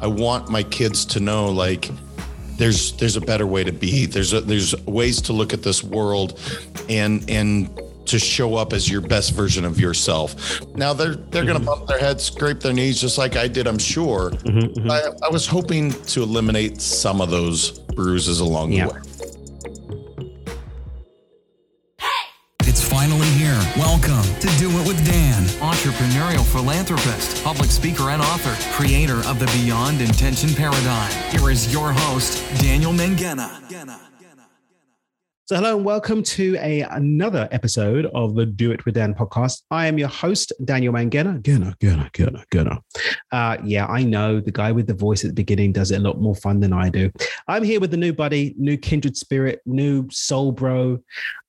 I want my kids to know like there's there's a better way to be. There's a, there's ways to look at this world and and to show up as your best version of yourself. Now they're they're going to bump their heads, scrape their knees, just like I did. I'm sure. Mm-hmm, I, I was hoping to eliminate some of those bruises along Yeah. the way. It's finally here. Welcome to Do It with Dan. entrepreneurial philanthropist, speaker, and author, creator of the Beyond Intention Paradigm. Here is your host, Daniel Mangena. So, hello and welcome to a another episode of the Do It with Dan podcast. I am your host, Daniel Mangena. Gena, Gena, Gena, Gena. Uh, yeah, I know the guy with the voice at the beginning does it a lot more fun than I do. I'm here with the new buddy, new kindred spirit, new soul bro.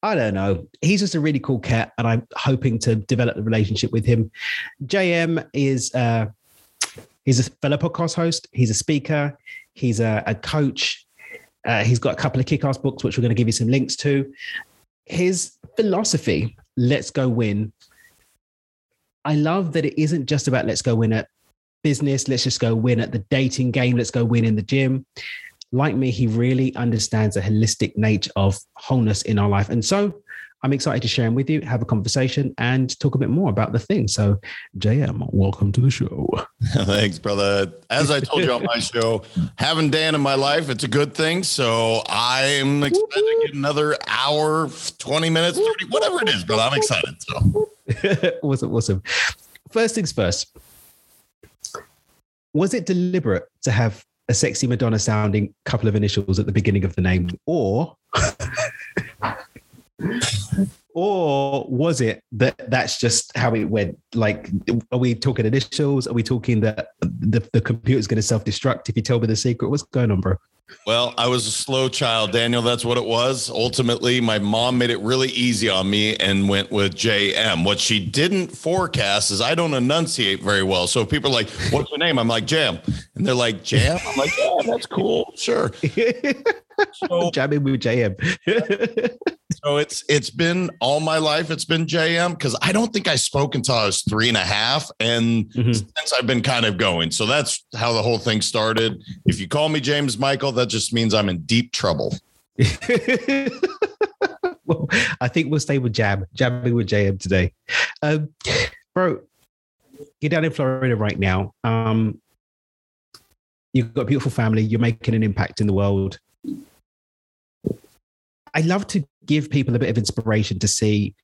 I don't know. He's just a really cool cat, and I'm hoping to develop a relationship with him. JM is uh, he's a fellow podcast host. He's a speaker. He's a, a coach. Uh, he's got a couple of kick-ass books, which we're going to give you some links to. His philosophy, let's go win. I love that it isn't just about let's go win at business, let's just go win at the dating game, let's go win in the gym. Like me, he really understands the holistic nature of wholeness in our life. And so I'm excited to share them with you, have a conversation, and talk a bit more about the thing. So, JM, welcome to the show. Thanks, brother. As I told you on my show, having Dan in my life, it's a good thing. So I'm excited to get another hour, 20 minutes, 30, whatever it is, brother. I'm excited. So awesome, awesome. First things first. Was it deliberate to have a sexy Madonna sounding couple of initials at the beginning of the name, or or was it that that's just how it went? Like, are we talking initials? Are we talking that the, the computer's going to self destruct if you tell me the secret? What's going on, bro? Well, I was a slow child, Daniel. That's what it was. Ultimately, my mom made it really easy on me and went with JM. What she didn't forecast is I don't enunciate very well. So people are like, What's your name? I'm like, Jam. And they're like, Jam? I'm like, Yeah, that's cool. Sure. So, Jamming with JM. so it's it's been all my life. It's been JM because I don't think I spoke until I was three and a half. And Mhm. since I've been kind of going. So that's how the whole thing started. If you call me James Michael, that just means I'm in deep trouble. well, I think we'll stay with Jam, jabbing with JM today. Um, bro, you're down in Florida right now. Um, you've got a beautiful family. You're making an impact in the world. I love to give people a bit of inspiration to see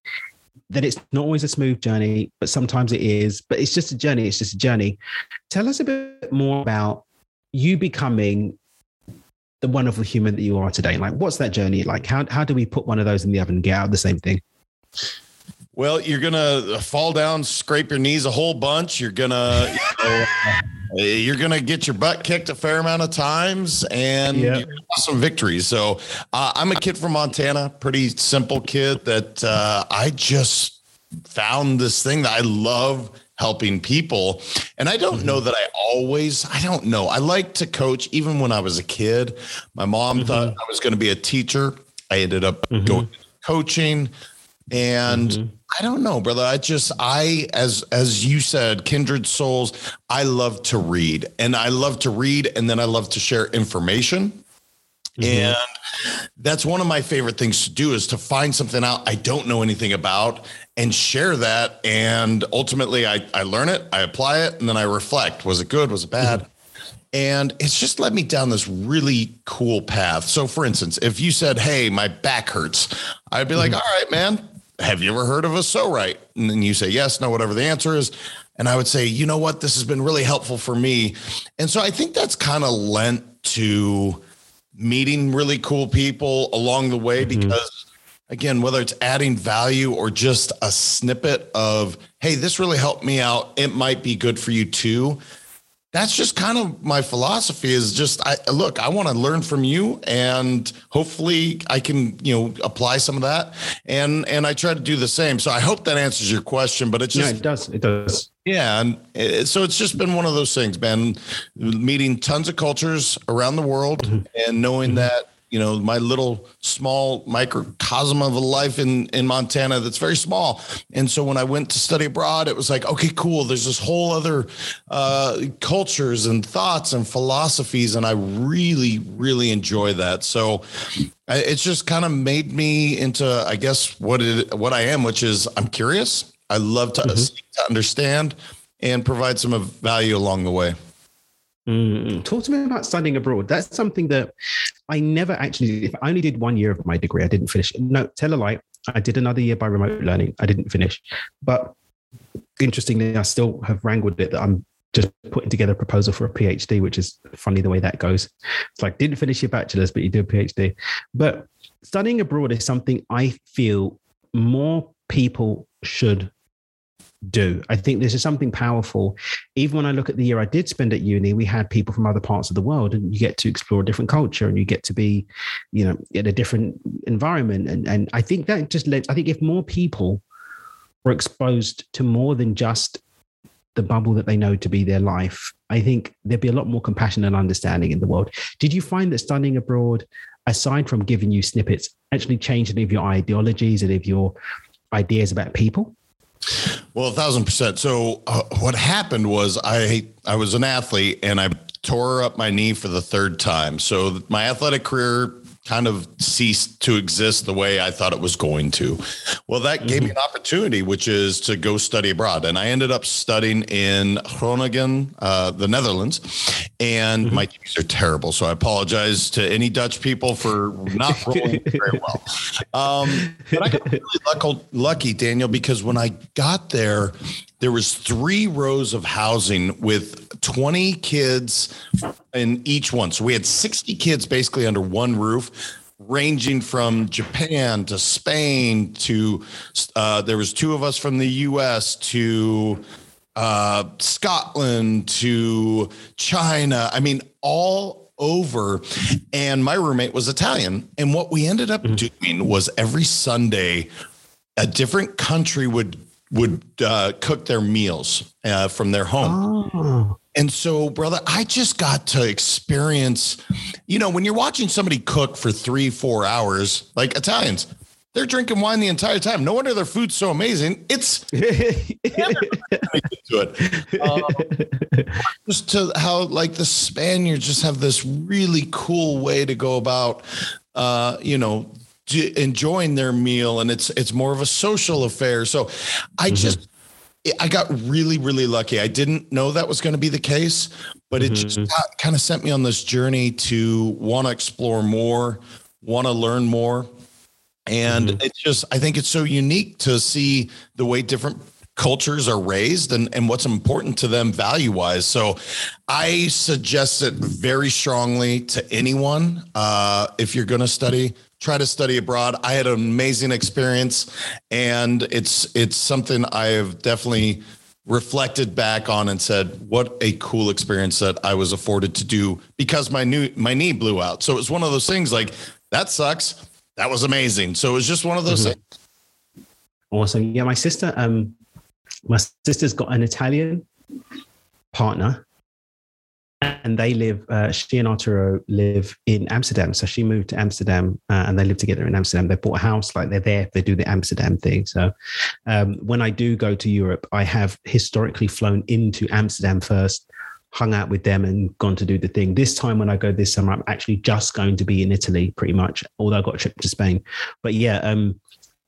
that it's not always a smooth journey, but sometimes it is. But it's just a journey. It's just a journey. Tell us a bit more about you becoming the wonderful human that you are today. Like, what's that journey like? How how do we put one of those in the oven and get out the same thing? Well, you're gonna fall down, scrape your knees a whole bunch. You're gonna, you know, uh, you're gonna get your butt kicked a fair amount of times, and Yeah. you're gonna have some victories. So, uh, I'm a kid from Montana, pretty simple kid that uh, I just found this thing that I love helping people, and I don't know that I always. I don't know. I like to coach, even when I was a kid. My mom thought I was going to be a teacher. I ended up going into coaching and I don't know, brother. I just I as as you said, kindred souls. I love to read, and I love to read, and then I love to share information. Mm-hmm. And that's one of my favorite things to do is to find something out I don't know anything about and share that. And ultimately, I, I learn it, I apply it, and then I reflect. Was it good? Was it bad? Mm-hmm. And it's just led me down this really cool path. So, for instance, if you said, Hey, my back hurts, I'd be like, mm-hmm. All right, man, have you ever heard of a so right? And then you say yes, no, whatever the answer is. And I would say, you know what, this has been really helpful for me. And so I think that's kind of lent to meeting really cool people along the way mm-hmm. because again whether it's adding value or just a snippet of hey this really helped me out it might be good for you too that's just kind of my philosophy is just I look, I want to learn from you and hopefully I can, you know, apply some of that. And and I try to do the same. So I hope that answers your question, but it just it does. It does. yeah, and it, so it's just been one of those things, man. Meeting tons of cultures around the world mm-hmm. and knowing mm-hmm. that you know my little small microcosm of a life in in Montana that's very small. And so when I went to study abroad, it was like, okay, cool. There's this whole other uh, cultures and thoughts and philosophies, and I really really enjoy that. So it's just kind of made me into, I guess, what it what I am, which is I'm curious. I love to, mm-hmm. to understand and provide some value along the way. Mm, talk to me about studying abroad. That's something that I never actually if I only did one year of my degree. I didn't finish. No, tell a lie. I did another year by remote learning. I didn't finish. But interestingly, I still have wrangled it that I'm just putting together a proposal for a PhD, which is funny the way that goes. It's like didn't finish your bachelor's, but you do a PhD. But studying abroad is something I feel more people should do. I think this is something powerful. Even when I look at the year I did spend at uni, we had people from other parts of the world, and you get to explore a different culture and you get to be, you know, in a different environment. And and I think that just led, I think if more people were exposed to more than just the bubble that they know to be their life, I think there'd be a lot more compassion and understanding in the world. Did you find that studying abroad, aside from giving you snippets, actually changed any of your ideologies, any of your ideas about people? Well, a thousand percent. So uh, what happened was I I was an athlete and I tore up my knee for the third time. So my athletic career kind of ceased to exist the way I thought it was going to. Well, that mm-hmm. gave me mm-hmm. an opportunity, which is to go study abroad. And I ended up studying in Groningen, uh, the Netherlands. And mm-hmm. my D's are terrible. So I apologize to any Dutch people for not rolling very well. Um, but I got really lucky, lucky, Daniel, because when I got there, there was three rows of housing with 20 kids in each one. So we had 60 kids basically under one roof ranging from Japan to Spain to uh, there was two of us from the US to uh, Scotland to China. I mean, all over. And my roommate was Italian. And what we ended up mm-hmm. doing was every Sunday, a different country would would uh, cook their meals uh, from their home. Oh. And so, brother, I just got to experience, you know, when you're watching somebody cook for three, four hours, like Italians, they're drinking wine the entire time. No wonder their food's so amazing. It's to it. Um, just to how like the Spaniards just have this really cool way to go about, uh, you know, enjoying their meal and it's it's more of a social affair so i mm-hmm. just i got really really lucky i didn't know that was going to be the case but it mm-hmm. just kind of sent me on this journey to want to explore more want to learn more and mm-hmm. it's just i think it's so unique to see the way different cultures are raised and, and what's important to them value wise. So I suggest it very strongly to anyone. Uh, if you're going to study, try to study abroad. I had an amazing experience and it's, it's something I have definitely reflected back on and said, what a cool experience that I was afforded to do because my new, my knee blew out. So it was one of those things like that sucks. That was amazing. So it was just one of those mm-hmm. things. Awesome. Yeah. My sister, um, my sister's got an Italian partner and they live uh, she and arturo live in amsterdam. So she moved to amsterdam uh, and they live together in amsterdam. They bought a house like they're there they do the amsterdam thing. So um, when i do go to europe i have historically flown into amsterdam first hung out with them and gone to do the thing. This time when i go this summer i'm actually just going to be in italy pretty much although i got a trip to spain. But yeah um,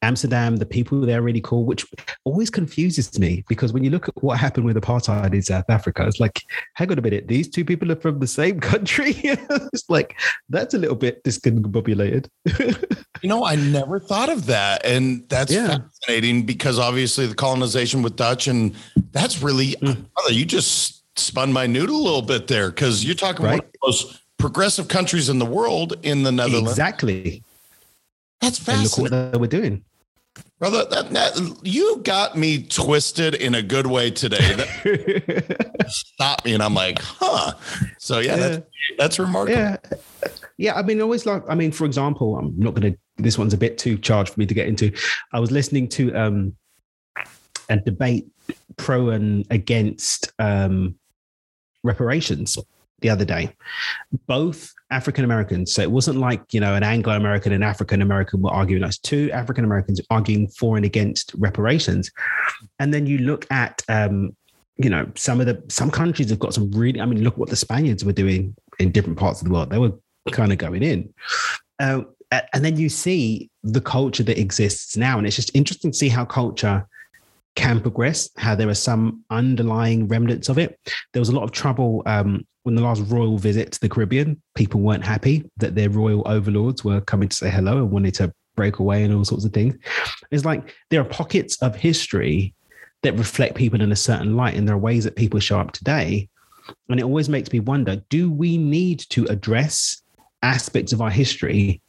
Amsterdam, the people there are really cool, which always confuses me because when you look at what happened with apartheid in South Africa, it's like, hang on a minute, these two people are from the same country. it's like, that's a little bit discombobulated. you know, I never thought of that. And that's yeah. fascinating because obviously the colonization with Dutch, and that's really, mm. you just spun my noodle a little bit there because you're talking right? about the most progressive countries in the world in the Netherlands. Exactly. That's fascinating. And look what they were doing. Brother, that, that, you got me twisted in a good way today. That stopped me, and I'm like, huh. So yeah, yeah. That's, that's, remarkable. Yeah, yeah. I mean, always like, I mean, for example, I'm not going to. This one's a bit too charged for me to get into. I was listening to um, a debate pro and against um, reparations the other day. Both African Americans. So it wasn't like, you know, an Anglo American and African American were arguing. It's two African Americans arguing for and against reparations. And then you look at, um, you know, some of the, some countries have got some really, I mean, look what the Spaniards were doing in different parts of the world. They were kind of going in. Uh, and then you see the culture that exists now. And it's just interesting to see how culture can progress, how there are some underlying remnants of it. There was a lot of trouble um, when the last royal visit to the Caribbean. People weren't happy that their royal overlords were coming to say hello and wanted to break away and all sorts of things. It's like there are pockets of history that reflect people in a certain light, and there are ways that people show up today. And it always makes me wonder do we need to address aspects of our history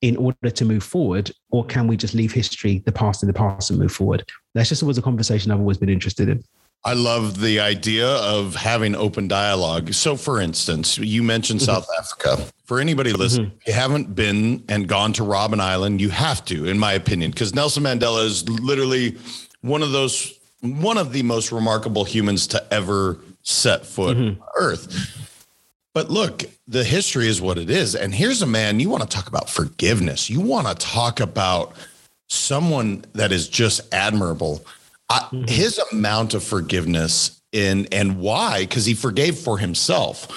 in order to move forward, or can we just leave history, the past in the past, and move forward? That's just always a conversation I've always been interested in. I love the idea of having open dialogue. So, for instance, you mentioned mm-hmm. South Africa. For anybody listening, mm-hmm. you haven't been and gone to Robben Island, you have to, in my opinion, because Nelson Mandela is literally one of those, one of the most remarkable humans to ever set foot mm-hmm. on Earth. But look, the history is what it is. And here's a man, you want to talk about forgiveness. You want to talk about someone that is just admirable. I, mm-hmm. His amount of forgiveness in and why because he forgave for himself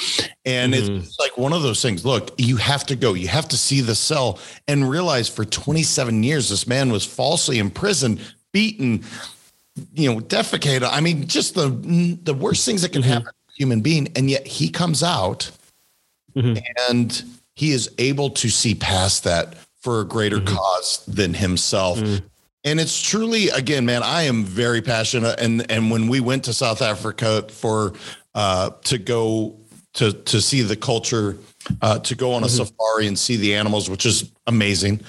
and mm-hmm. it's like one of those things look you have to go you have to see the cell and realize for 27 years this man was falsely imprisoned beaten you know defecated i mean just the the worst things that can mm-hmm. happen to a human being. And yet he comes out mm-hmm. and he is able to see past that for a greater mm-hmm. cause than himself. Mm-hmm. And it's truly, again, man, I am very passionate. And and when we went to South Africa for uh, to go to to see the culture, uh, to go on a mm-hmm. safari and see the animals, which is amazing.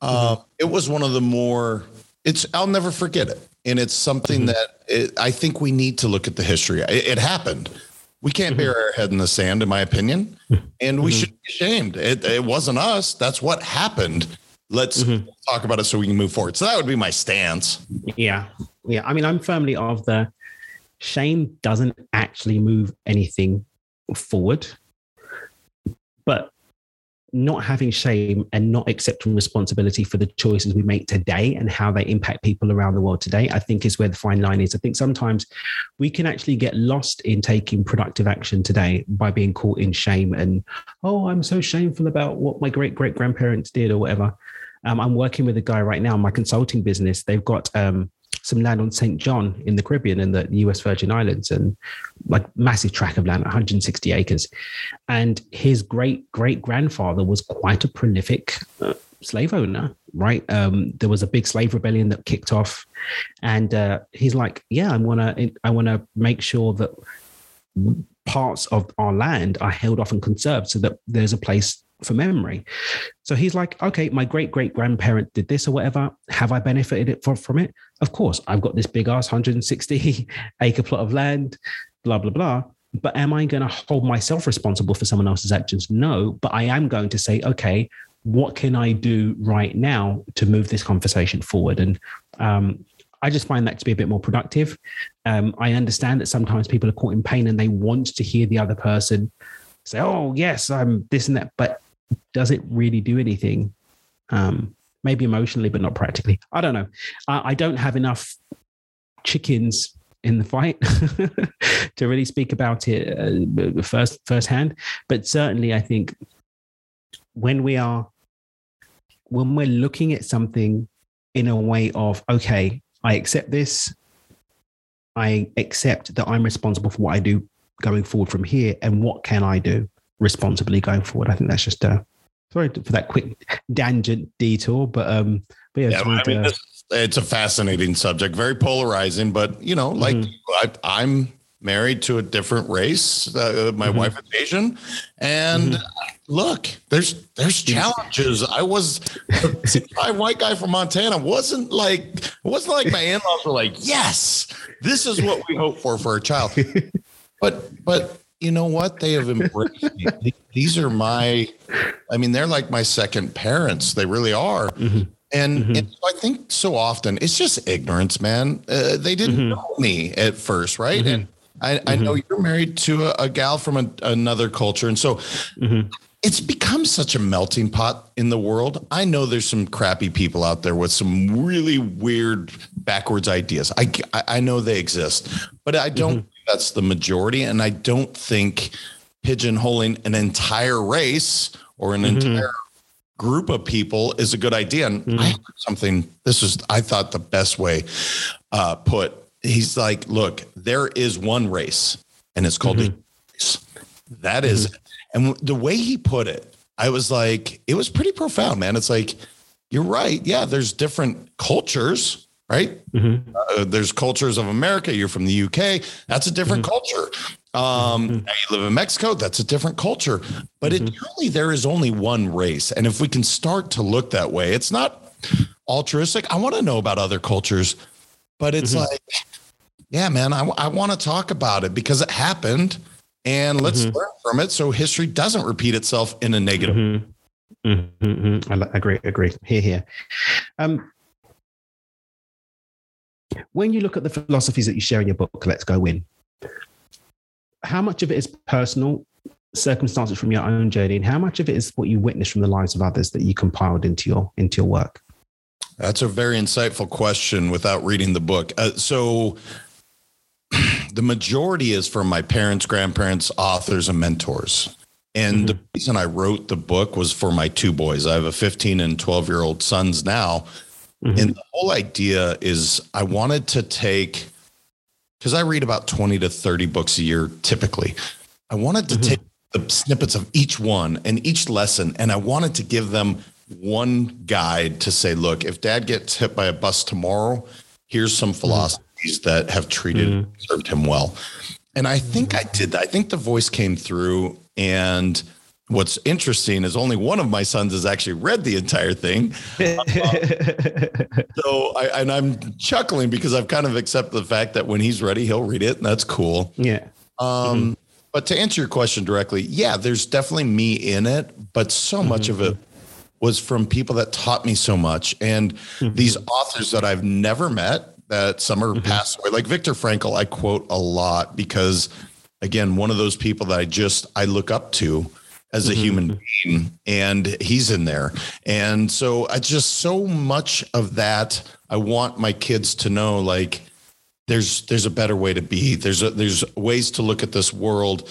Uh, mm-hmm. it was one of the more. It's I'll never forget it, and it's something mm-hmm. that it, I think we need to look at the history. It, it happened. We can't bury our head in the sand, in my opinion, and we mm-hmm. should be ashamed. It, it wasn't us. That's what happened. Let's mm-hmm. talk about it so we can move forward. So that would be my stance. Yeah, yeah. I mean, I'm firmly of the shame doesn't actually move anything forward, but not having shame and not accepting responsibility for the choices we make today and how they impact people around the world today, I think is where the fine line is. I think sometimes we can actually get lost in taking productive action today by being caught in shame and, oh, I'm so shameful about what my great great grandparents did or whatever. Um, I'm working with a guy right now, in my consulting business. They've got um, some land on St. John in the Caribbean in the US Virgin Islands and like massive tract of land, 160 acres. And his great great grandfather was quite a prolific uh, slave owner, right? Um, there was a big slave rebellion that kicked off. And uh, he's like, yeah, I want to, I want to make sure that parts of our land are held off and conserved so that there's a place for memory. So he's like, okay, my great great grandparent did this or whatever. Have I benefited it for, from it? Of course, I've got this big ass 160 acre plot of land, blah, blah, blah. But am I going to hold myself responsible for someone else's actions? No, but I am going to say, okay, what can I do right now to move this conversation forward? And um, I just find that to be a bit more productive. Um, I understand that sometimes people are caught in pain and they want to hear the other person say, "Oh, yes, I'm this and that," but does it really do anything? Um, maybe emotionally, but not practically. I don't know. I, I don't have enough chickens in the fight to really speak about it uh, first firsthand. But certainly, I think when we are when we're looking at something in a way of okay, I accept this. I accept that I'm responsible for what I do going forward from here, and what can I do? Responsibly going forward. I think that's just uh, sorry for that quick tangent detour, but um, but yeah, yeah I mean, to, it's a fascinating subject, very polarizing, but you know, like mm-hmm. I, am married to a different race. Uh, my mm-hmm. wife is Asian, and mm-hmm. look, there's there's challenges. I was a white guy from Montana. wasn't like wasn't like my in-laws were like, yes, this is what we hope for for a child. But but you know what? They have embraced me. These are my, I mean, they're like my second parents. They really are. Mm-hmm. And, mm-hmm. and so I think so often it's just ignorance, man. Uh, they didn't mm-hmm. know me at first, right? Mm-hmm. And I, I know you're married to a, a gal from a, another culture. And so it's become such a melting pot in the world. I know there's some crappy people out there with some really weird backwards ideas. I, I- I know they exist, but I don't that's the majority. And I don't think pigeonholing an entire race or an mm-hmm. entire group of people is a good idea. And mm-hmm. I heard something, this is, I thought the best way uh, put. He's like, look, there is one race and it's called the mm-hmm. race. That is, and the way he put it, I was like, it was pretty profound, man. It's like, you're right. Yeah, there's different cultures, right? Mm-hmm. Uh, there's cultures of America. You're from the UK. That's a different mm-hmm. culture. Um, mm-hmm. now you live in Mexico. That's a different culture. But it truly, there is only one race. And if we can start to look that way, it's not altruistic. I want to know about other cultures, but it's like, yeah, man, I, I want to talk about it because it happened and let's learn from it so history doesn't repeat itself in a negative. I agree. Agree. Here, here. Um, when you look at the philosophies that you share in your book, Let's Go Win, how much of it is personal circumstances from your own journey, and how much of it is what you witnessed from the lives of others that you compiled into your into your work? That's a very insightful question without reading the book. Uh, so, the majority is from my parents, grandparents, authors, and mentors. And the reason I wrote the book was for my two boys. I have a 15 and 12 year old sons now. Mm-hmm. And the whole idea is I wanted to take, because I read about 20 to 30 books a year typically. I wanted to mm-hmm. take the snippets of each one and each lesson, and I wanted to give them one guide to say, look, if dad gets hit by a bus tomorrow, here's some mm-hmm. philosophies that have treated served him well. And I think I did that. I think the voice came through. And what's interesting is only one of my sons has actually read the entire thing. So I and I'm chuckling because I've kind of accepted the fact that when he's ready, he'll read it, and that's cool. yeah. Um, mm-hmm. But to answer your question directly, yeah, there's definitely me in it, but so mm-hmm. much of it was from people that taught me so much. And mm-hmm. these authors that I've never met, that some are passed away, like Viktor Frankl, I quote a lot because, again, one of those people that I just I look up to as a mm-hmm. human being, and he's in there. And so I just so much of that I want my kids to know, like there's there's a better way to be. There's a, there's ways to look at this world,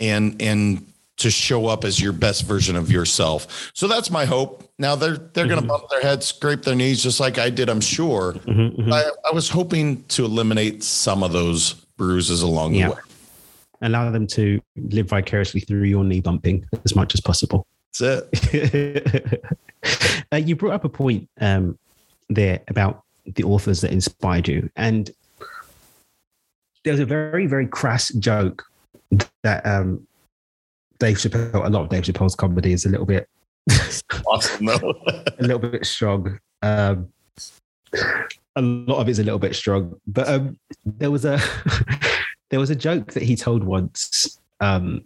and and to show up as your best version of yourself. So that's my hope. Now they're they're going to mm-hmm. bump their heads, scrape their knees, just like I did. I'm sure. Mm-hmm, I, I was hoping to eliminate some of those bruises along Yeah. the way. Allow them to live vicariously through your knee bumping as much as possible. That's it. uh, you brought up a point um, there about the authors that inspired you, and there was a very, very crass joke that um, Dave Chappelle. A lot of Dave Chappelle's comedy is a little bit, Awesome a little bit strong. Um, a lot of it's a little bit strong, but um, there was a there was a joke that he told once. Um,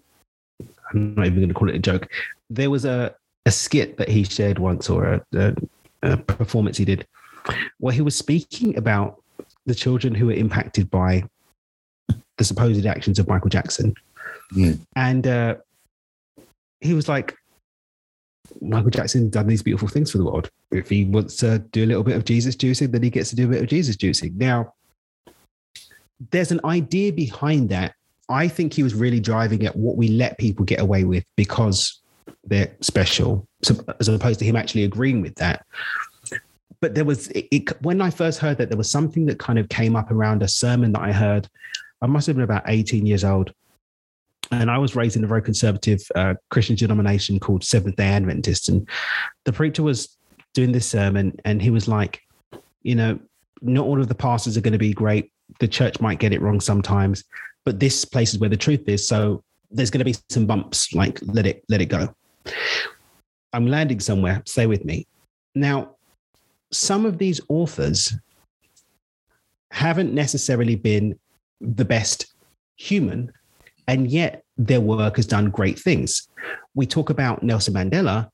I'm not even going to call it a joke. There was a a skit that he shared once, or a, a, a performance he did, where he was speaking about the children who were impacted by the supposed actions of Michael Jackson, Hmm. and uh, he was like, Michael Jackson done these beautiful things for the world. If he wants to do a little bit of Jesus juicing, then he gets to do a bit of Jesus juicing. Now, there's an idea behind that. I think he was really driving at what we let people get away with because they're special, so, as opposed to him actually agreeing with that. But there was, it, it, when I first heard that, there was something that kind of came up around a sermon that I heard. I must have been about 18 years old and I was raised in a very conservative uh, Christian denomination called Seventh Day Adventist, and the preacher was doing this sermon, and he was like, you know, not all of the pastors are going to be great. The church might get it wrong sometimes, but this place is where the truth is. So there's going to be some bumps. Like let it let it go. I'm landing somewhere. Stay with me. Now, some of these authors haven't necessarily been the best human and yet their work has done great things. We talk about Nelson Mandela,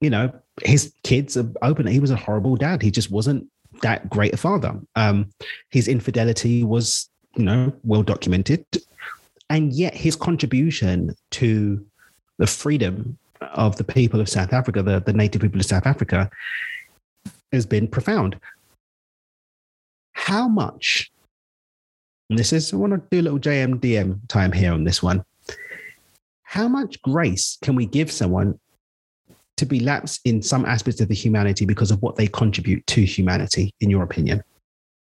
you know, his kids are open. He was a horrible dad. He just wasn't that great a father. Um, his infidelity was you know, well documented. And yet his contribution to the freedom of the people of South Africa, the, the native people of South Africa, has been profound. How much, and this is, I want to do a little JMDM time here on this one. How much grace can we give someone to be lapsed in some aspects of the humanity because of what they contribute to humanity, in your opinion?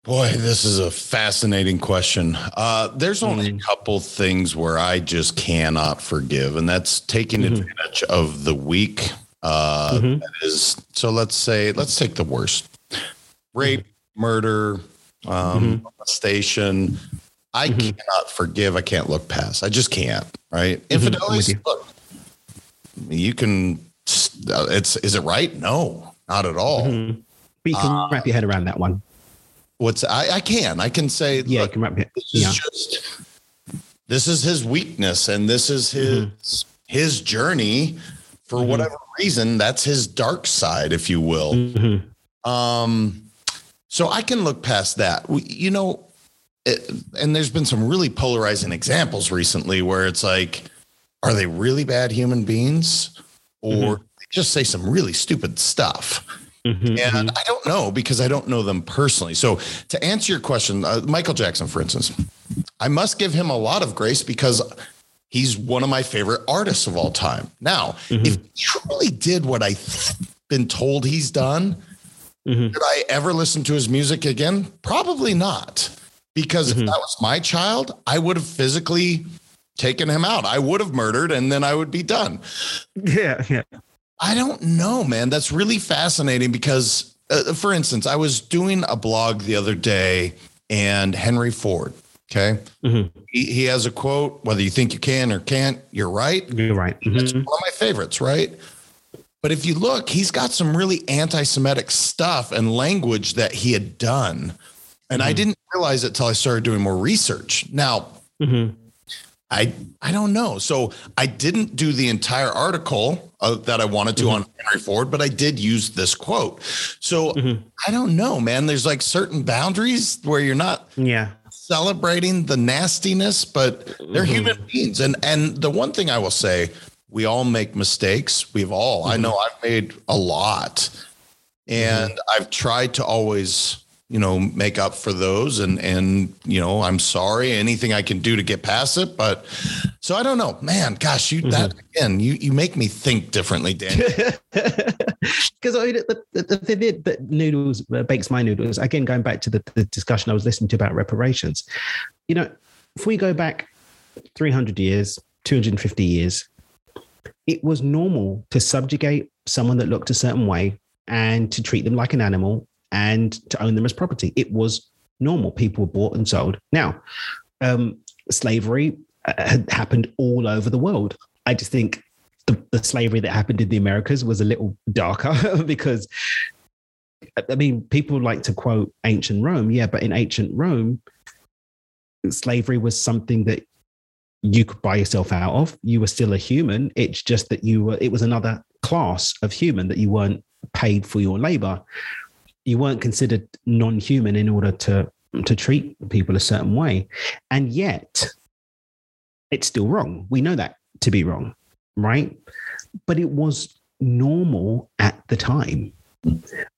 Boy, this is a fascinating question. Uh, there's only Mm. a couple things where I just cannot forgive, and that's taking Mhm. advantage of the weak. Uh, Mhm. that is so. Let's say let's take the worst: rape, murder, um, molestation. I Mhm. cannot forgive. I can't look past. I just can't. Right? Infidelity. Look, you can. Uh, It's is it right? No, not at all. Mhm. But you can Uh, wrap your head around that one. What's I, I can I can say Yeah, you can wrap this is yeah. just this is his weakness and this is his Mm-hmm. his journey for whatever reason that's his dark side if you will Mhm. um so i can look past that We- you know it, and there's been some really polarizing examples recently where it's like are they really bad human beings or Mm-hmm. Just say some really stupid stuff Mhm. and I don't know because I don't know them personally. So to answer your question, uh, Michael Jackson, for instance, I must give him a lot of grace because he's one of my favorite artists of all time. Now, if he truly did what I've been told he's done, Mhm. did I ever listen to his music again? Probably not. Because if that was my child, I would have physically taken him out. I would have murdered and then I would be done. yeah, yeah. I don't know, man. That's really fascinating because, uh, for instance, I was doing a blog the other day and Henry Ford, okay, Mhm. he, he has a quote whether you think you can or can't, you're right. You're right. That's Mhm. one of my favorites, right? But if you look, he's got some really anti Semitic stuff and language that he had done. And I didn't realize it till I started doing more research. Now, Mhm. I I don't know. So I didn't do the entire article uh, that I wanted to mm-hmm. on Henry Ford, but I did use this quote. So mm-hmm. I don't know, man. There's like certain boundaries where you're not Yeah. celebrating the nastiness, but they're mm-hmm. human beings. And and the one thing I will say, we all make mistakes. We've all. I know I've made a lot, and I've tried to always you know make up for those and and you know i'm sorry anything i can do to get past it but so i don't know man gosh you that again you you make me think differently dan Because I mean, the, the, the thing that- that noodles uh, bakes my noodles. Again, going back to the, the discussion I was listening to about reparations. You know, if we go back 300 years, 250 years, it was normal to subjugate someone that looked a certain way and to treat them like an animal and to own them as property. It was normal. People were bought and sold. Now, um, slavery uh, had happened all over the world. I just think the, the slavery that happened in the Americas was a little darker because, I mean, people like to quote ancient Rome. Yeah, but in ancient Rome, slavery was something that you could buy yourself out of. You were still a human. It's just that you were, it was another class of human that you weren't paid for your labor. You weren't considered non human in order to, to treat people a certain way. And yet, it's still wrong. We know that to be wrong, right? But it was normal at the time.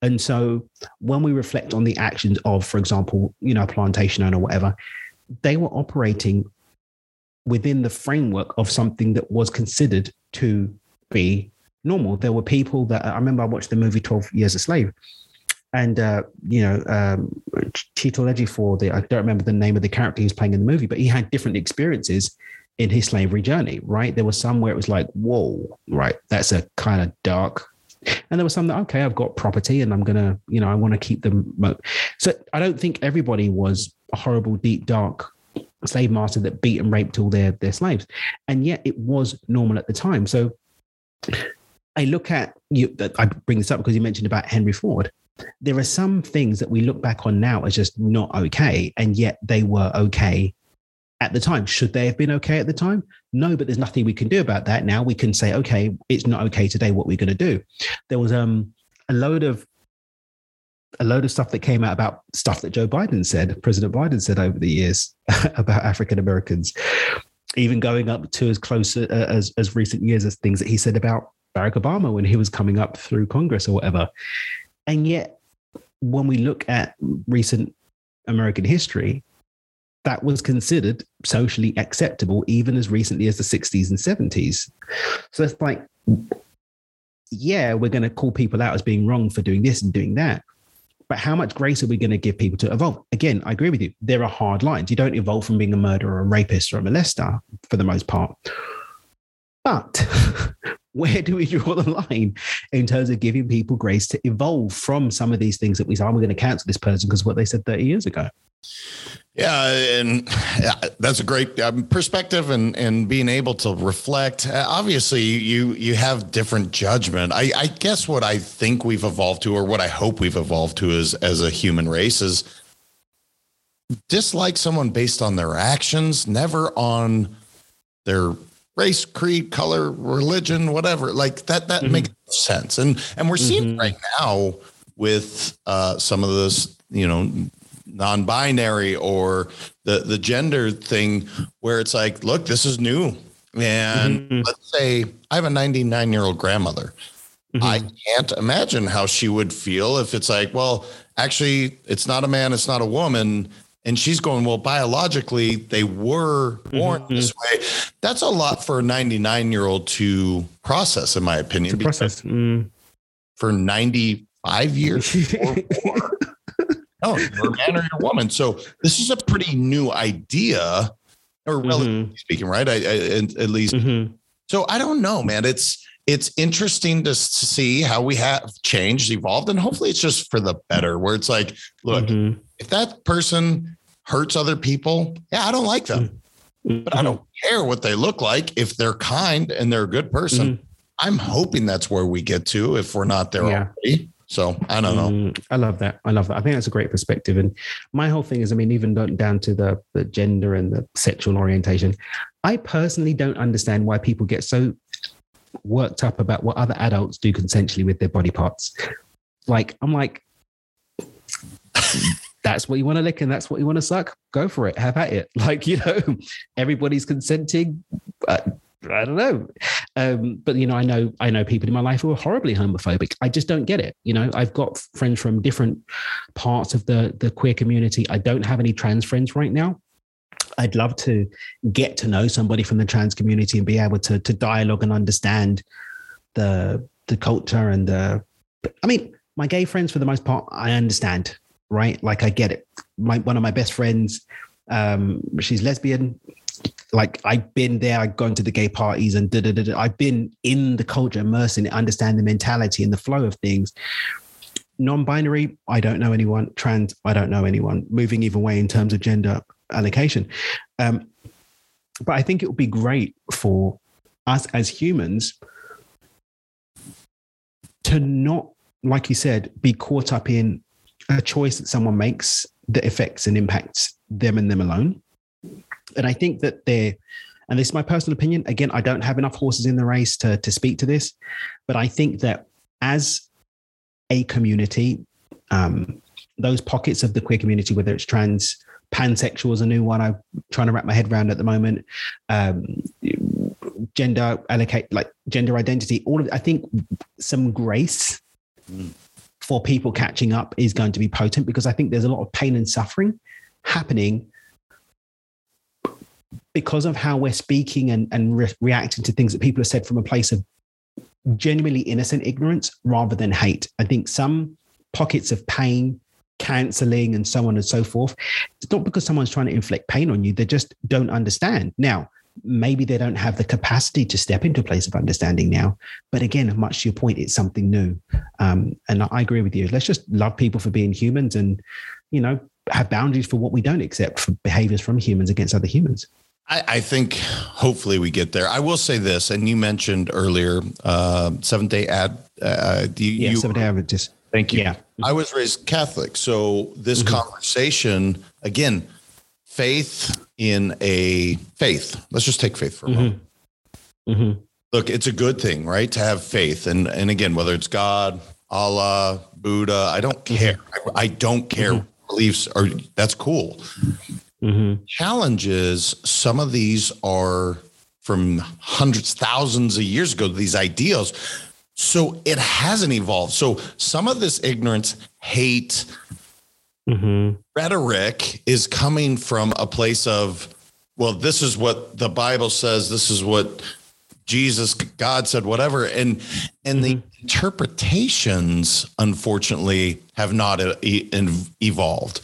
And so when we reflect on the actions of, for example, you know, a plantation owner whatever, they were operating within the framework of something that was considered to be normal. There were people that I remember I watched the movie 12 Years a Slave. And uh, you know, um, Cheeto Ejiofor, the I don't remember the name of the character he was playing in the movie, but he had different experiences in his slavery journey, right? There was some where it was like, whoa, right, that's a kind of dark. And there was some that, okay, I've got property and I'm to, you know, I want to keep them. So I don't think everybody was a horrible, deep, dark slave master that beat and raped all their, their slaves. And yet it was normal at the time. So I look at you, I bring this up because you mentioned about Henry Ford. There are some things that we look back on now as just not okay. And yet they were okay at the time. Should they have been okay at the time? No, but there's nothing we can do about that now. We can say, okay, it's not okay today. What we're going to do? There was um a load of a load of stuff that came out about stuff that Joe Biden said, President Biden said over the years about African Americans, even going up to as close uh, as, as recent years as things that he said about Barack Obama when he was coming up through Congress or whatever. And yet, when we look at recent American history, that was considered socially acceptable even as recently as the 60s and 70s. So it's like, yeah, we're going to call people out as being wrong for doing this and doing that. But how much grace are we going to give people to evolve? Again, I agree with you. There are hard lines. You don't evolve from being a murderer, a rapist, or a molester for the most part. But where do we draw the line in terms of giving people grace to evolve from some of these things that we say, oh, we're going to cancel this person because of what they said 30 years ago? Yeah, and that's a great um, perspective, and and being able to reflect. Uh, obviously, you you have different judgment. I, I guess what I think we've evolved to, or what I hope we've evolved to, as as a human race, is dislike someone based on their actions, never on their race, creed, color, religion, whatever. Like that that mm-hmm. makes sense. And and we're seeing mm-hmm. right now with uh, some of this, you know, non-binary or the the gender thing where it's like, look, this is new. And mm-hmm. let's say I have a 99 year old grandmother. Mm-hmm. I can't imagine how she would feel if it's like, well, actually, it's not a man, it's not a woman. And she's going, well, biologically, they were born mm-hmm. this way. That's a lot for a 99 year old to process, in my opinion. To process. Mm. For 95 years or more. no, you're a man or you're a woman. So this is a pretty new idea, or relatively mm-hmm. speaking, right? I, I, at least. Mm-hmm. So I don't know, man. It's it's interesting to see how we have changed, evolved, and hopefully it's just for the better. Where it's like, look, mm-hmm. if that person hurts other people, yeah, I don't like them, mm-hmm. but I don't care what they look like. If they're kind and they're a good person, mm-hmm. I'm hoping that's where we get to. If we're not there yeah. already. So I don't know. Mm, I love that. I love that. I think that's a great perspective. And my whole thing is, I mean, even down to the, the gender and the sexual orientation, I personally don't understand why people get so worked up about what other adults do consensually with their body parts. Like, I'm like, that's what you want to lick and that's what you want to suck. Go for it. Have at it. Like, you know, everybody's consenting. Uh, I don't know. Um, but you know, I know I know people in my life who are horribly homophobic. I just don't get it. You know, I've got friends from different parts of the the queer community. I don't have any trans friends right now. I'd love to get to know somebody from the trans community and be able to to dialogue and understand the the culture and the I mean, my gay friends for the most part, I understand, right? Like I get it. My one of my best friends, um, she's lesbian like I've been there, I've gone to the gay parties and da, da, da. I've been in the culture, immersed in it, understand the mentality and the flow of things. Non-binary, I don't know anyone. Trans, I don't know anyone. Moving either way in terms of gender allocation. Um, but I think it would be great for us as humans to not, like you said, be caught up in a choice that someone makes that affects and impacts them and them alone and I think that they're, and this is my personal opinion. Again, I don't have enough horses in the race to, to speak to this, but I think that as a community, um, those pockets of the queer community, whether it's trans, pansexual is a new one I'm trying to wrap my head around at the moment. Um, gender allocate, like gender identity, all of I think some grace mm. For people catching up is going to be potent because I think there's a lot of pain and suffering happening because of how we're speaking and, and re- reacting to things that people have said from a place of genuinely innocent ignorance rather than hate. I think some pockets of pain, canceling, and so on and so forth, it's not because someone's trying to inflict pain on you, they just don't understand. Now, maybe they don't have the capacity to step into a place of understanding now. But again, much to your point, it's something new. Um, and I agree with you. Let's just love people for being humans and, you know, have boundaries for what we don't accept for behaviors from humans against other humans. I, I, think hopefully we get there. I will say this, and you mentioned earlier uh, Seventh Day Ad. Uh, you, yeah, you, Seventh Day Adventist. Thank you. Yeah, I was raised Catholic, so this mm-hmm. conversation again, faith in a faith. Let's just take faith for a mm-hmm. moment. Mm-hmm. Look, it's a good thing, right, to have faith, and and again, whether it's God, Allah, Buddha. I don't care. I, I don't care beliefs are that's cool. Mhm. Challenge some of these are from hundreds, thousands of years ago, these ideals. So it hasn't evolved. So some of this ignorance, hate, Mhm. rhetoric is coming from a place of, well, this is what the Bible says, this is what Jesus, God said, whatever. And and the interpretations, unfortunately, have not e- evolved.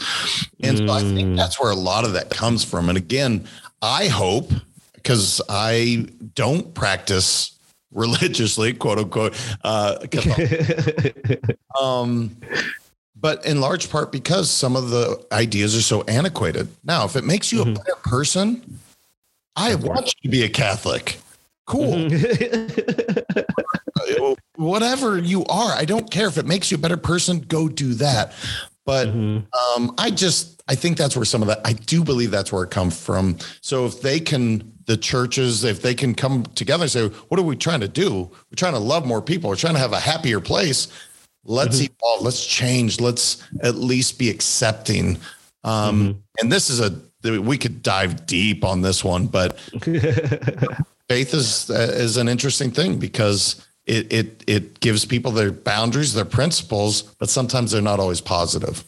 And so I think that's where a lot of that comes from. And again, I hope because I don't practice religiously, quote unquote, uh, um, but in large part because some of the ideas are so antiquated. Now, if it makes you a mm-hmm. better person, I want you to be a Catholic. Cool. Mm-hmm. Whatever you are, I don't care if it makes you a better person, go do that. But mm-hmm. um, I just, I think that's where some of that, I do believe that's where it comes from. So if they can, the churches, if they can come together and say, what are we trying to do? We're trying to love more people. We're trying to have a happier place. Let's evolve. Let's change. Let's at least be accepting. Um, And this is a, we could dive deep on this one, but faith is is an interesting thing because it it it gives people their boundaries, their principles, but sometimes they're not always positive.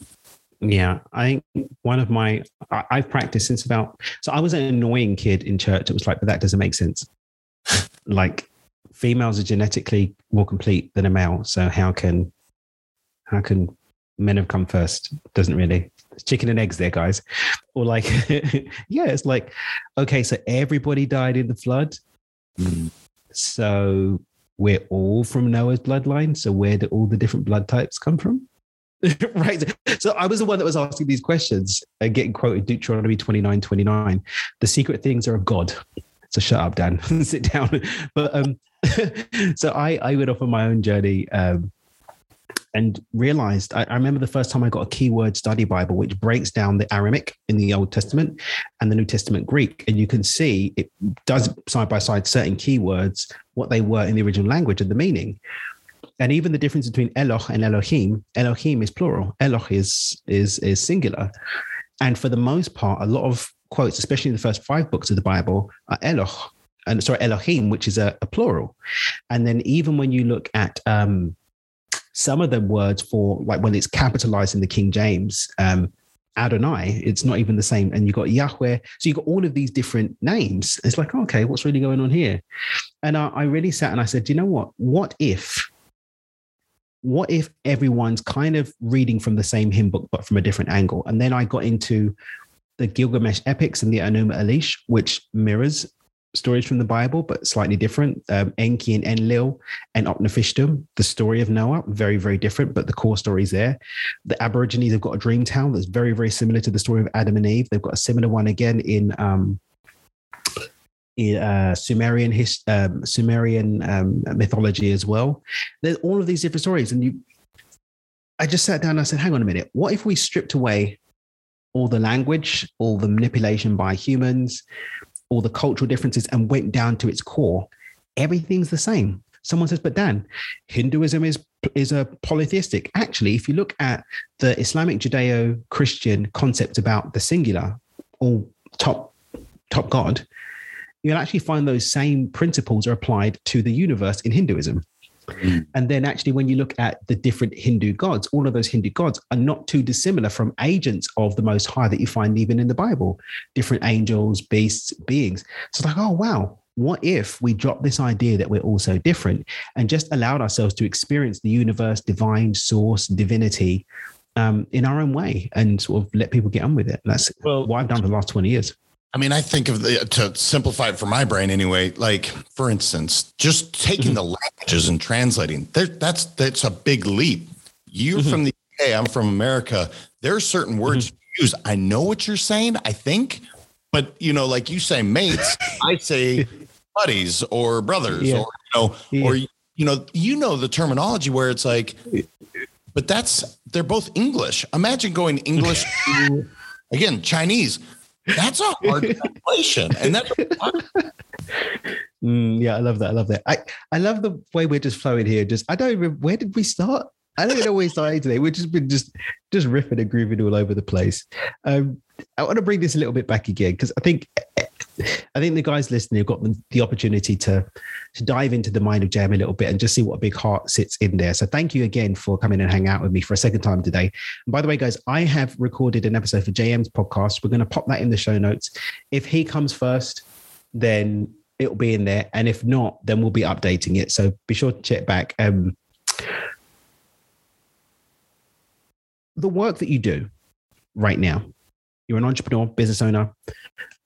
Yeah, I think one of my I, I've practiced since about so I was an annoying kid in church. It was like, but that doesn't make sense. like females are genetically more complete than a male, so how can how can men have come first? Doesn't really. It's chicken and eggs there, guys. Or like, yeah, it's like, okay, so everybody died in the flood. So we're all from Noah's bloodline. So where do all the different blood types come from? right. So I was the one that was asking these questions and getting quoted Deuteronomy 29, 29. The secret things are of God. So shut up, Dan. Sit down. But um, so I, I went off on my own journey um, and realized I, I remember the first time I got a keyword study Bible, which breaks down the Aramaic in the Old Testament and the New Testament Greek. And you can see it does side by side certain keywords, what they were in the original language and the meaning and even the difference between Eloh and Elohim, Elohim is plural, Eloh is is is singular. And for the most part, a lot of quotes, especially in the first five books of the Bible, are Eloh, and sorry, Elohim, which is a, a plural. And then even when you look at um, some of the words for like when it's capitalized in the King James, um, Adonai, it's not even the same. And you got Yahweh. So you got all of these different names. It's like, okay, what's really going on here? And I, I really sat and I said, you know what? What if what if everyone's kind of reading from the same hymn book but from a different angle and then i got into the gilgamesh epics and the Enuma Elish which mirrors stories from the bible but slightly different um, enki and enlil and Utnapishtim, the story of noah very very different but the core story is there the aborigines have got a Dreamtime that's very very similar to the story of adam and eve they've got a similar one again in um, in uh, Sumerian his, um, Sumerian um, mythology as well. There's all of these different stories, and you. I just sat down and I said, "Hang on a minute. What if we stripped away all the language, all the manipulation by humans, all the cultural differences, and went down to its core? Everything's the same." Someone says, "But Dan, Hinduism is is a polytheistic." Actually, if you look at the Islamic Judeo-Christian concept about the singular, or top top God, you'll actually find those same principles are applied to the universe in Hinduism. And then, actually, when you look at the different Hindu gods, all of those Hindu gods are not too dissimilar from agents of the Most High that you find even in the Bible different angels, beasts, beings. So it's like, oh, wow. What if we drop this idea that we're all so different and just allowed ourselves to experience the universe, divine source, divinity um, in our own way and sort of let people get on with it? That's Well- what I've done for the last 20 years. I mean, I think of the to simplify it for my brain anyway. Like, for instance, just taking mm-hmm. the languages and translating that's that's a big leap. You're mm-hmm. from the UK. I'm from America. There are certain words mm-hmm. you use. I know what you're saying. I think, but you know, like you say, mates. I say buddies or brothers, Yeah. or you know, Yeah. or you know, you know the terminology where it's like. But that's they're both English. Imagine going English to again Chinese. That's a hard translation, and that's Mm, yeah, I love that. I love that. I, I love the way we're just flowing here. Just I don't even where did we start? I don't know where we started today. We've just been just just riffing and grooving all over the place. Um, I want to bring this a little bit back again because I think I think the guys listening have got the, opportunity to to dive into the mind of JM a little bit and just see what a big heart sits in there. So thank you again for coming and hang out with me for a second time today. And by the way, guys, I have recorded an episode for JM's podcast. We're going to pop that in the show notes. If he comes first, then it'll be in there, and if not, then we'll be updating it. So be sure to check back. Um, the work that you do right now, you're an entrepreneur, business owner,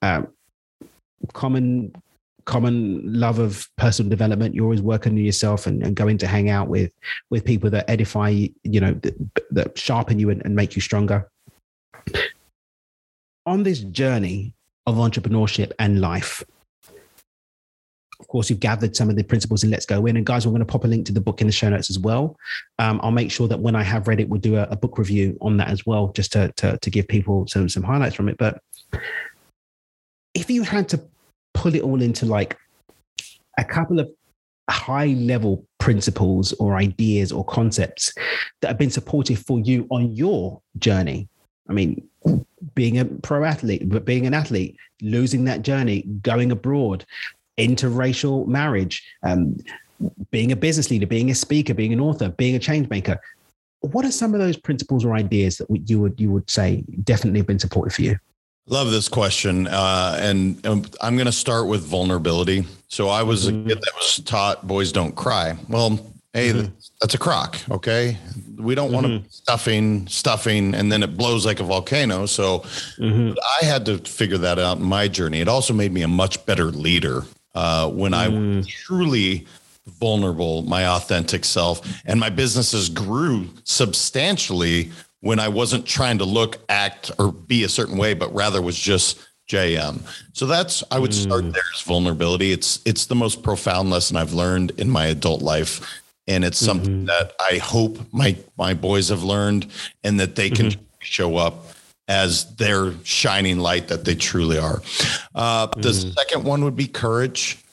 um, common common love of personal development. You're always working on yourself and, and going to hang out with with people that edify, you know, that, that sharpen you and, and make you stronger. On this journey of entrepreneurship and life, of course, you've gathered some of the principles and Let's Go Win. And guys, we're going to pop a link to the book in the show notes as well. Um, I'll make sure that when I have read it, we'll do a, a book review on that as well, just to, to, to give people some, some highlights from it. But if you had to pull it all into like a couple of high level principles or ideas or concepts that have been supportive for you on your journey, I mean, being a pro athlete, but being an athlete, losing that journey, going abroad, interracial marriage, um, being a business leader, being a speaker, being an author, being a change maker. What are some of those principles or ideas that you would you would say definitely have been supportive for you? Love this question, uh, and, and, I'm going to start with vulnerability. So I was mm-hmm. a kid that was taught boys don't cry. Well, hey, mm-hmm. that's a crock. Okay, we don't mm-hmm. want to stuffing, stuffing, and then it blows like a volcano. So mm-hmm. I had to figure that out in my journey. It also made me a much better leader uh, when I was mm. truly vulnerable, my authentic self, and my businesses grew substantially when I wasn't trying to look, act, or be a certain way, but rather was just JM. So that's I would start mm. there as vulnerability. It's it's the most profound lesson I've learned in my adult life. And it's something mm-hmm. that I hope my my boys have learned and that they can mm-hmm. show up as their shining light that they truly are. Uh, mm-hmm. The second one would be courage.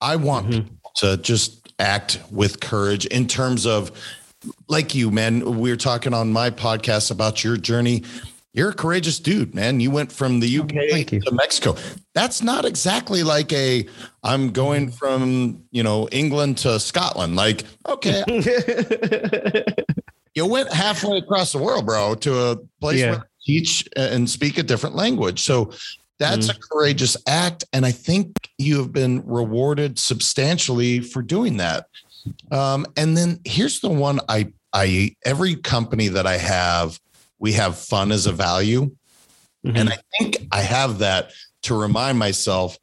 I want mm-hmm. people to just act with courage in terms of, like you, man. We were talking on my podcast about your journey. You're a courageous dude, man. You went from the UK to Mexico. That's not exactly like a I'm going from, you know, England to Scotland. Like, okay. you went halfway across the world, bro, to a place yeah. where teach and speak a different language. So that's mm. a courageous act. And I think you have been rewarded substantially for doing that. Um, and then here's the one I, I, every company that I have, we have fun as a value. Mm-hmm. And I think I have that to remind myself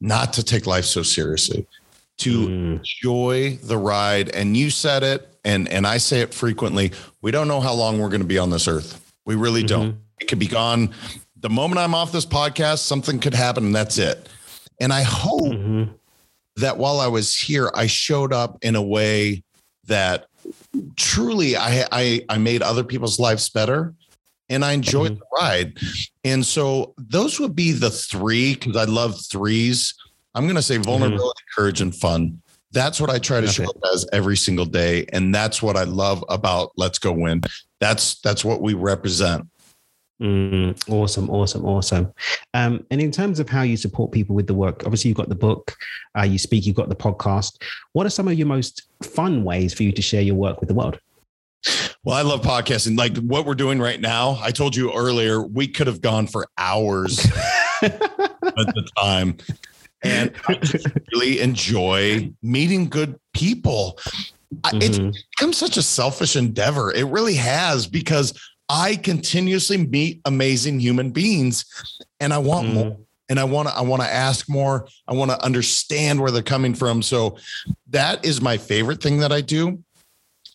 not to take life so seriously, to mm. enjoy the ride. And you said it, and, and I say it frequently. We don't know how long we're going to be on this earth. We really mm-hmm. don't. It could be gone. The moment I'm off this podcast, something could happen and that's it. And I hope mm-hmm. that while I was here, I showed up in a way that truly I, I, I made other people's lives better and I enjoyed mm-hmm. the ride. And so those would be the three because I love threes. I'm going to say mm-hmm. vulnerability, mm-hmm. courage, and fun. That's what I try to okay. show up as every single day, and that's what I love about Let's Go Win. That's that's what we represent. Mm, awesome, awesome, awesome. Um, and in terms of how you support people with the work, obviously you've got the book, uh, you speak, you've got the podcast. What are some of your most fun ways for you to share your work with the world? Well, I love podcasting. Like what we're doing right now, I told you earlier, we could have gone for hours at the time. And I really enjoy meeting good people. Mm-hmm. It's become such a selfish endeavor. It really has because I continuously meet amazing human beings and I want mm. more and I want to I want to ask more. I want to understand where they're coming from. So that is my favorite thing that I do.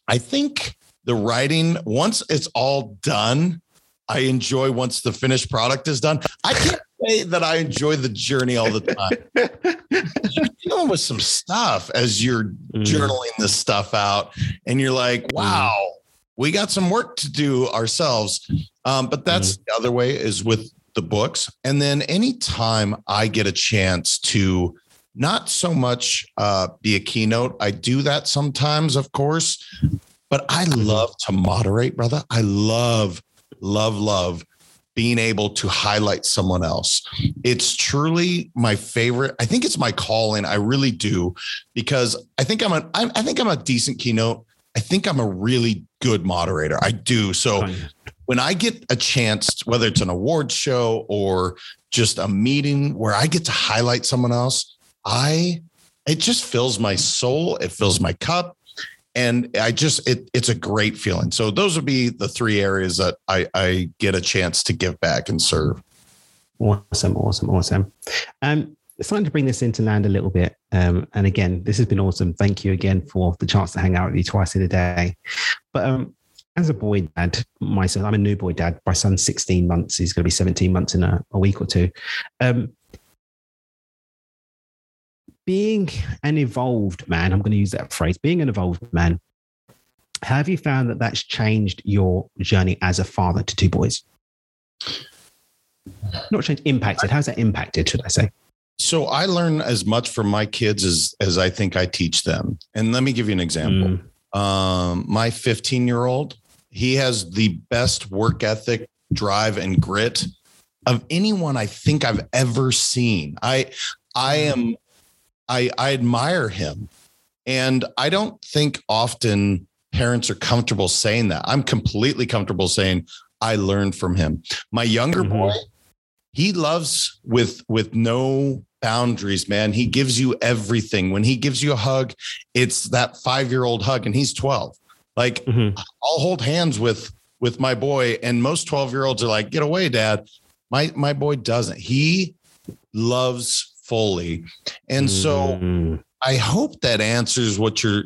I think the writing once it's all done, I enjoy once the finished product is done. I can't say that I enjoy the journey all the time. you're dealing with some stuff as you're mm. journaling this stuff out, and you're like, mm. wow, we got some work to do ourselves. Um, but that's mm-hmm. the other way is with the books. And then anytime I get a chance to not so much uh, be a keynote, I do that sometimes, of course. but I love to moderate, brother. I love, love, love being able to highlight someone else. It's truly my favorite. I think it's my calling. I really do because I think I'm a I, I think I'm a decent keynote. I think I'm a really good moderator. I do. So when I get a chance, whether it's an award show or just a meeting where I get to highlight someone else, I it just fills my soul. It fills my cup and I just it it's a great feeling. So those would be the three areas that I I get a chance to give back and serve. Awesome, awesome, awesome. Um, it's time to bring this into land a little bit. Um, and again, this has been awesome. Thank you again for the chance to hang out with you twice in a day. But um, as a boy dad, myself, I'm a new boy dad. My son's 16 months. He's going to be 17 months in a, a week or two. Um, being an evolved man, I'm going to use that phrase, being an evolved man, have you found that that's changed your journey as a father to two boys? Not changed, impacted. How's that impacted, should I say? So I learn as much from my kids as as I think I teach them. And let me give you an example. Mm. Um, my 15 year old, he has the best work ethic, drive, and grit of anyone I think I've ever seen. I I am I, I admire him. And I don't think often parents are comfortable saying that. I'm completely comfortable saying I learned from him. My younger mm-hmm. boy, he loves with with no boundaries, man. He gives you everything. When he gives you a hug, it's that 5-year-old hug and he's 12. Like mm-hmm. I'll hold hands with with my boy and most 12-year-olds are like, "Get away, dad." My my boy doesn't. He loves fully. And so mm-hmm. I hope that answers what you're,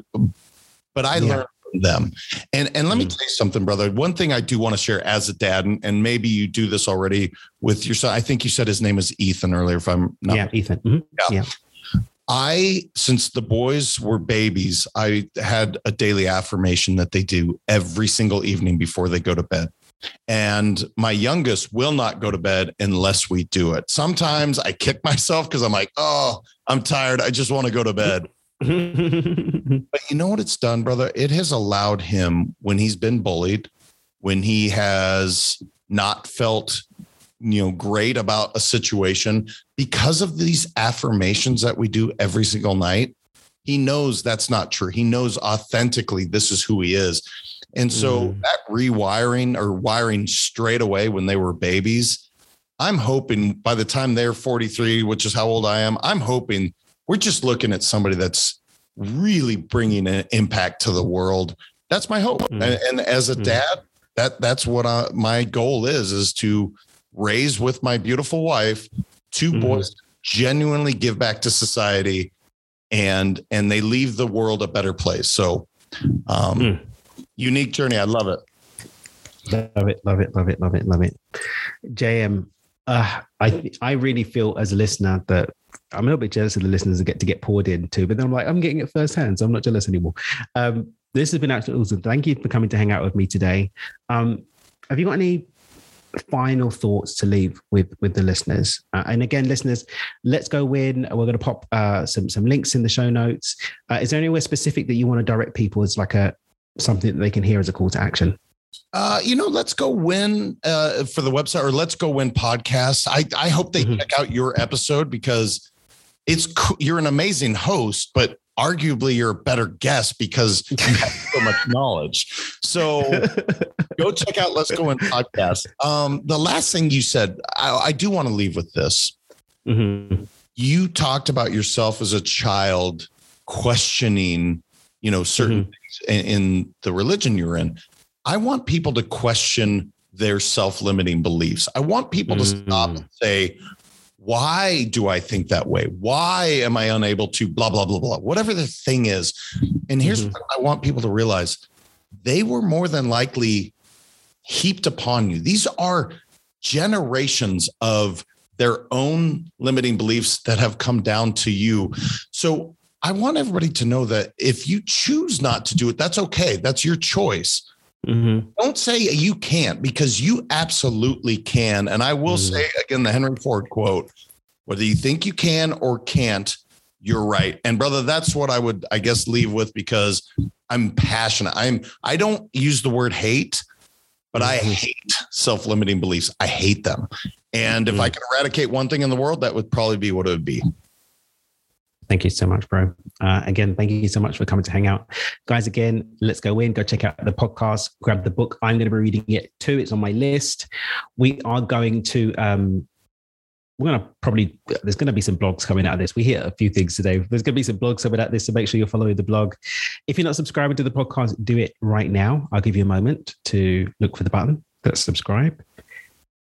but I yeah. learned them. And, and let mm-hmm. me tell you something, brother. One thing I do want to share as a dad, and, and maybe you do this already with your son. I think you said his name is Ethan earlier, if I'm not. Yeah, Ethan. Mm-hmm. Yeah. yeah. I, since the boys were babies, I had a daily affirmation that they do every single evening before they go to bed. And my youngest will not go to bed unless we do it. Sometimes I kick myself because I'm like, oh, I'm tired. I just want to go to bed. but you know what it's done, brother? It has allowed him when he's been bullied, when he has not felt you know great about a situation because of these affirmations that we do every single night he knows that's not true he knows authentically this is who he is and so mm. that rewiring or wiring straight away when they were babies, I'm hoping by the time they're 43, which is how old I am, I'm hoping we're just looking at somebody that's really bringing an impact to the world. That's my hope. Mm. And, and, as a mm. dad, that that's what I, my goal is, is to raise with my beautiful wife two mm. boys genuinely give back to society and and they leave the world a better place. So um, mm unique journey. I love it. Love it, love it, love it, love it, love it. JM, uh, I I really feel as a listener that I'm a little bit jealous of the listeners that get to get poured into, but then I'm like, I'm getting it firsthand, so I'm not jealous anymore. Um, this has been absolutely awesome. Thank you for coming to hang out with me today. Um, have you got any final thoughts to leave with with the listeners? Uh, and again, listeners, let's go win. We're going to pop uh, some some links in the show notes. Uh, is there anywhere specific that you want to direct people as like a something that they can hear as a call to action? Uh, you know, let's go win uh, for the website or let's go win podcasts. I, I hope they mm-hmm. check out your episode because it's you're an amazing host, but arguably you're a better guest because you have so much knowledge. So go check out Let's Go Win podcast. Um, the last thing you said, I, I do want to leave with this. Mm-hmm. You talked about yourself as a child questioning, you know, certain mm-hmm in, in the religion you're in, I want people to question their self-limiting beliefs. I want people mm-hmm. to stop and say, why do I think that way? Why am I unable to blah, blah, blah, blah, whatever the thing is. And here's mm-hmm. what I want people to realize they were more than likely heaped upon you. These are generations of their own limiting beliefs that have come down to you. So I want everybody to know that if you choose not to do it, that's okay. That's your choice. Mm-hmm. Don't say you can't because you absolutely can. And I will mm-hmm. say again the Henry Ford quote whether you think you can or can't, you're right. And brother, that's what I would, I guess, leave with because I'm passionate. I'm I don't use the word hate, but I Mhm. hate self-limiting beliefs. I hate them. And if I could eradicate one thing in the world, that would probably be what it would be. Thank you so much, bro. Uh, again, thank you so much for coming to hang out. Guys, again, let's go win, go check out the podcast, grab the book. I'm going to be reading it too. It's on my list. We are going to, um, we're going to probably, there's going to be some blogs coming out of this. We hit a few things today. There's going to be some blogs coming out of this. So make sure you're following the blog. If you're not subscribing to the podcast, do it right now. I'll give you a moment to look for the button that's subscribe.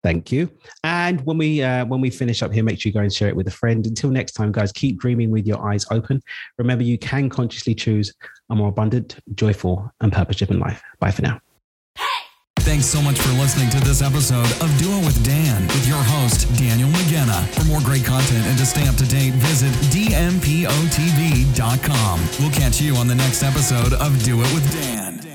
Thank you. And when we uh, when we finish up here, make sure you go and share it with a friend. Until next time, guys, keep dreaming with your eyes open. Remember, you can consciously choose a more abundant, joyful, and purpose-driven life. Bye for now. Thanks so much for listening to this episode of Do It with Dan with your host, Daniel McGenna. For more great content and to stay up to date, visit dmpotv.com. We'll catch you on the next episode of Do It with Dan.